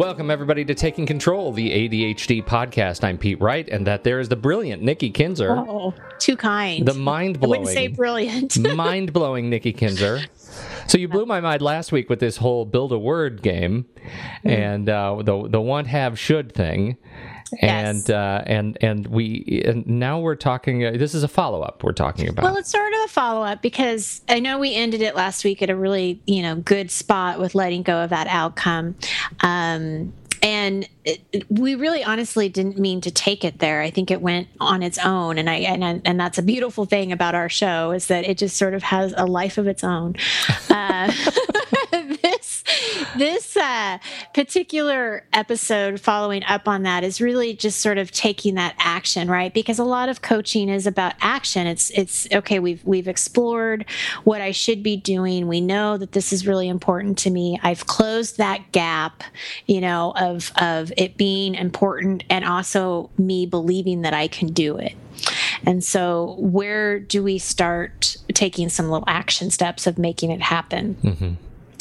Welcome, everybody, to Taking Control, the ADHD podcast. I'm Pete Wright, and that there is the brilliant Nikki Kinzer. Oh, too kind. The mind blowing. I wouldn't say brilliant. mind blowing Nikki Kinzer. So you blew my mind last week with this whole build a word game, mm. and uh, the the want have should thing, and yes. uh, and and we and now we're talking. Uh, this is a follow up. We're talking about. Well, it's sort of a follow up because I know we ended it last week at a really you know good spot with letting go of that outcome. Um, and it, we really honestly didn't mean to take it there i think it went on its own and i and, and that's a beautiful thing about our show is that it just sort of has a life of its own uh, this this uh, particular episode following up on that is really just sort of taking that action right? Because a lot of coaching is about action. It's it's okay we've we've explored what i should be doing. We know that this is really important to me. I've closed that gap you know of of it being important and also me believing that i can do it. And so, where do we start taking some little action steps of making it happen? Mm-hmm.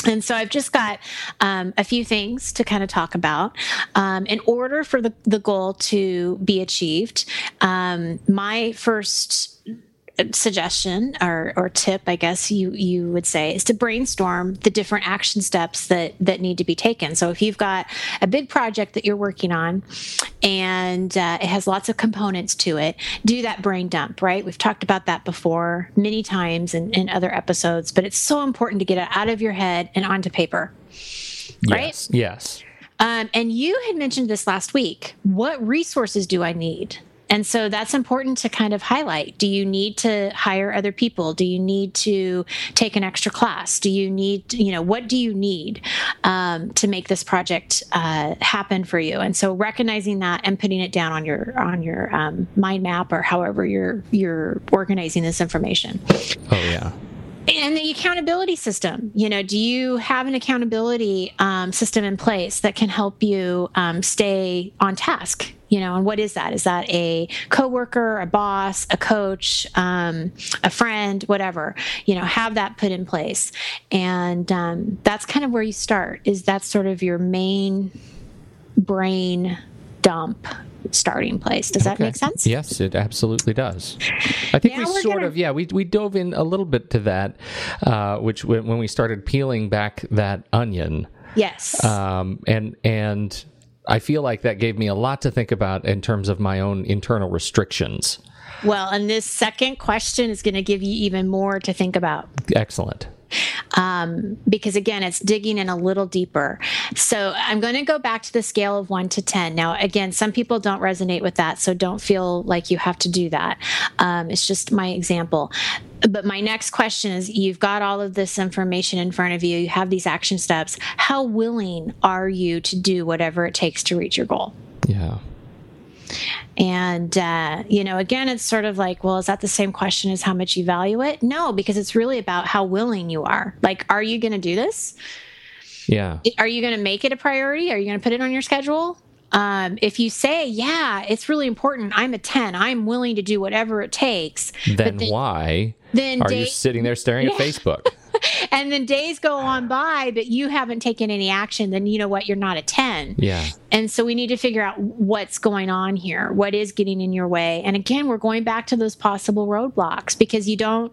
And so I've just got um, a few things to kind of talk about. Um, in order for the, the goal to be achieved, um, my first suggestion or, or tip, I guess you you would say, is to brainstorm the different action steps that that need to be taken. So if you've got a big project that you're working on, and uh, it has lots of components to it, do that brain dump. Right? We've talked about that before many times in, in other episodes, but it's so important to get it out of your head and onto paper. Right? Yes. Yes. Um, and you had mentioned this last week. What resources do I need? And so that's important to kind of highlight. Do you need to hire other people? Do you need to take an extra class? Do you need, you know, what do you need um, to make this project uh, happen for you? And so recognizing that and putting it down on your on your um, mind map or however you're you're organizing this information. Oh yeah and the accountability system you know do you have an accountability um, system in place that can help you um, stay on task? You know and what is that? Is that a coworker a boss a coach um, a friend whatever? You know have that put in place. And um, that's kind of where you start is that sort of your main brain dump starting place. Does okay. that make sense? Yes, it absolutely does. I think we sort gonna... of yeah we we dove in a little bit to that, uh, which when we started peeling back that onion. Yes. Um, and and I feel like that gave me a lot to think about in terms of my own internal restrictions. Well, and this second question is going to give you even more to think about. Excellent um, because again, it's digging in a little deeper. So I'm going to go back to the scale of one to 10. Now, again, some people don't resonate with that, so don't feel like you have to do that. Um, it's just my example. But my next question is you've got all of this information in front of you, you have these action steps. How willing are you to do whatever it takes to reach your goal? Yeah. And, uh, you know, again, it's sort of like, well, is that the same question as how much you value it? No, because it's really about how willing you are. Like, are you going to do this? Yeah. Are you going to make it a priority? Are you going to put it on your schedule? Um, if you say, yeah, it's really important, I'm a 10, I'm willing to do whatever it takes. Then, then why then are you sitting there staring yeah. at Facebook? and then days go on by, but you haven't taken any action, then you know what? You're not a 10. Yeah. And so we need to figure out what's going on here. What is getting in your way? And again, we're going back to those possible roadblocks because you don't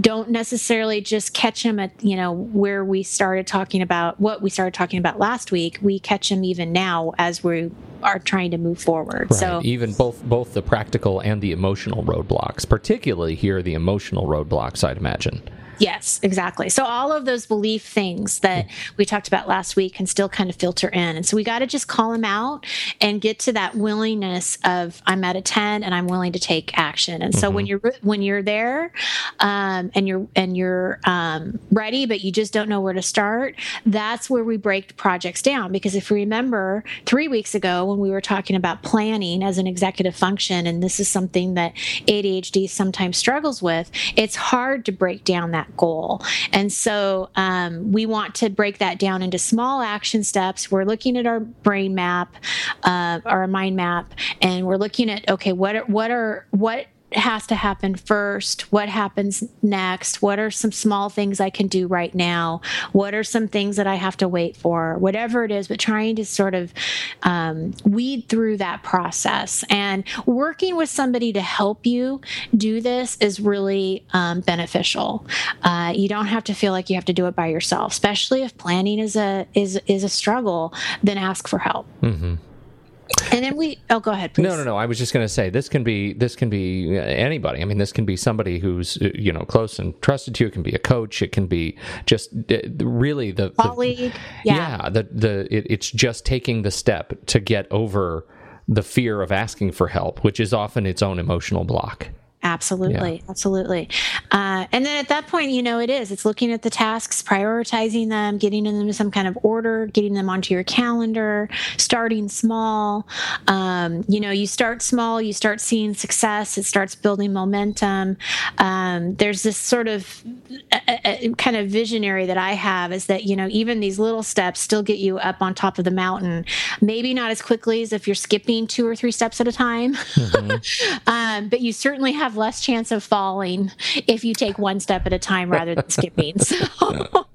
don't necessarily just catch them at, you know, where we started talking about what we started talking about last week. We catch them even now as we are trying to move forward. Right. So even both both the practical and the emotional roadblocks, particularly here the emotional roadblocks, I'd imagine. Yes, exactly. So all of those belief things that we talked about last week can still kind of filter in. And so we got to just call them out and get to that willingness of I'm at a 10 and I'm willing to take action. And so mm-hmm. when you're when you're there um, and you're and you're um, ready but you just don't know where to start, that's where we break projects down because if you remember 3 weeks ago when we were talking about planning as an executive function and this is something that ADHD sometimes struggles with, it's hard to break down that goal. And so um, we want to break that down into small action steps. We're looking at our brain map, uh, our mind map, and we're looking at okay, what are, what are what has to happen first? What happens next? What are some small things I can do right now? What are some things that I have to wait for? Whatever it is, but trying to sort of um, weed through that process and working with somebody to help you do this is really um, beneficial. Uh, you don't have to feel like you have to do it by yourself, especially if planning is a is is a struggle. Then ask for help. Mm-hmm. And then we oh go ahead please. No, no, no. I was just going to say this can be this can be anybody. I mean, this can be somebody who's uh, you know close and trusted to you. It can be a coach. It can be just uh, really the colleague. The, yeah. yeah, the the it, it's just taking the step to get over the fear of asking for help, which is often its own emotional block. Absolutely, yeah. absolutely. Uh, and then at that point, you know, it is. It's looking at the tasks, prioritizing them, getting them in some kind of order, getting them onto your calendar, starting small. Um, you know, you start small, you start seeing success, it starts building momentum. Um, there's this sort of a, a kind of visionary that I have is that, you know, even these little steps still get you up on top of the mountain. Maybe not as quickly as if you're skipping two or three steps at a time, mm-hmm. um, but you certainly have have less chance of falling if you take one step at a time rather than skipping. So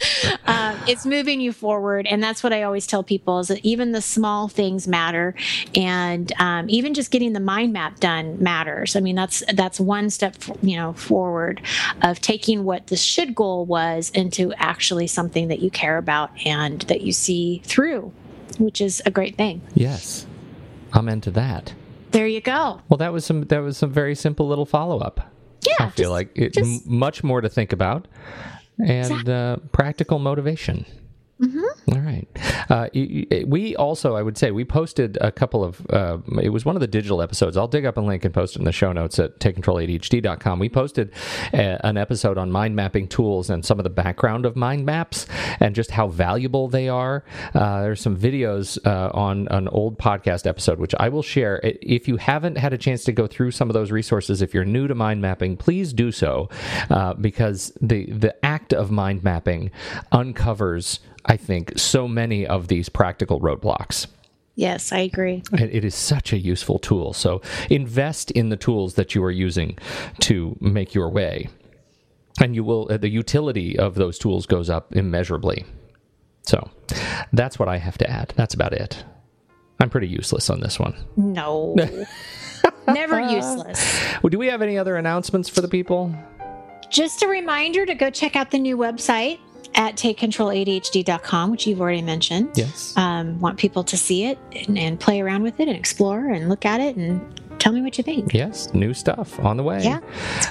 um, it's moving you forward, and that's what I always tell people: is that even the small things matter, and um, even just getting the mind map done matters. I mean, that's that's one step you know forward of taking what the should goal was into actually something that you care about and that you see through, which is a great thing. Yes, I'm into that. There you go. Well, that was some that was some very simple little follow up. Yeah, I feel just, like it, just, m- much more to think about and exactly. uh, practical motivation. Mm-hmm. All right. Uh, we also, I would say, we posted a couple of, uh, it was one of the digital episodes. I'll dig up a link and post it in the show notes at takecontroladhd.com. We posted a, an episode on mind mapping tools and some of the background of mind maps and just how valuable they are. Uh, there's some videos uh, on an old podcast episode, which I will share. If you haven't had a chance to go through some of those resources, if you're new to mind mapping, please do so uh, because the, the act of mind mapping uncovers I think, so many of these practical roadblocks. Yes, I agree. It is such a useful tool. So invest in the tools that you are using to make your way. And you will, the utility of those tools goes up immeasurably. So that's what I have to add. That's about it. I'm pretty useless on this one. No. Never useless. Well, do we have any other announcements for the people? Just a reminder to go check out the new website at takecontroladhd.com, which you've already mentioned. Yes. Um, want people to see it and, and, play around with it and explore and look at it and tell me what you think. Yes, new stuff on the way. Yeah,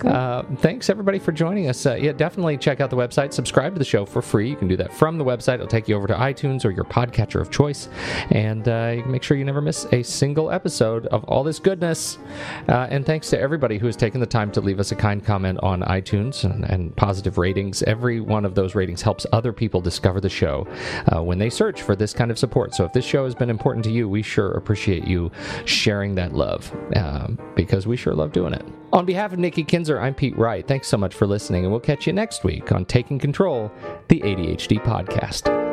cool. uh, thanks everybody for joining us. Uh, yeah, definitely check out the website. Subscribe to the show for free. You can do that from the website. It'll take you over to iTunes or your podcatcher of choice, and uh, you can make sure you never miss a single episode of all this goodness. Uh, and thanks to everybody who has taken the time to leave us a kind comment on iTunes and, and positive ratings. Every one of those ratings helps other people discover the show uh, when they search for this kind of support. So if this show has been important to you, we sure appreciate you sharing that love um, because we sure love doing it. On behalf of Nikki Kinzer, I'm Pete Wright. Thanks so much for listening, and we'll catch you next week on Taking Control, the ADHD podcast.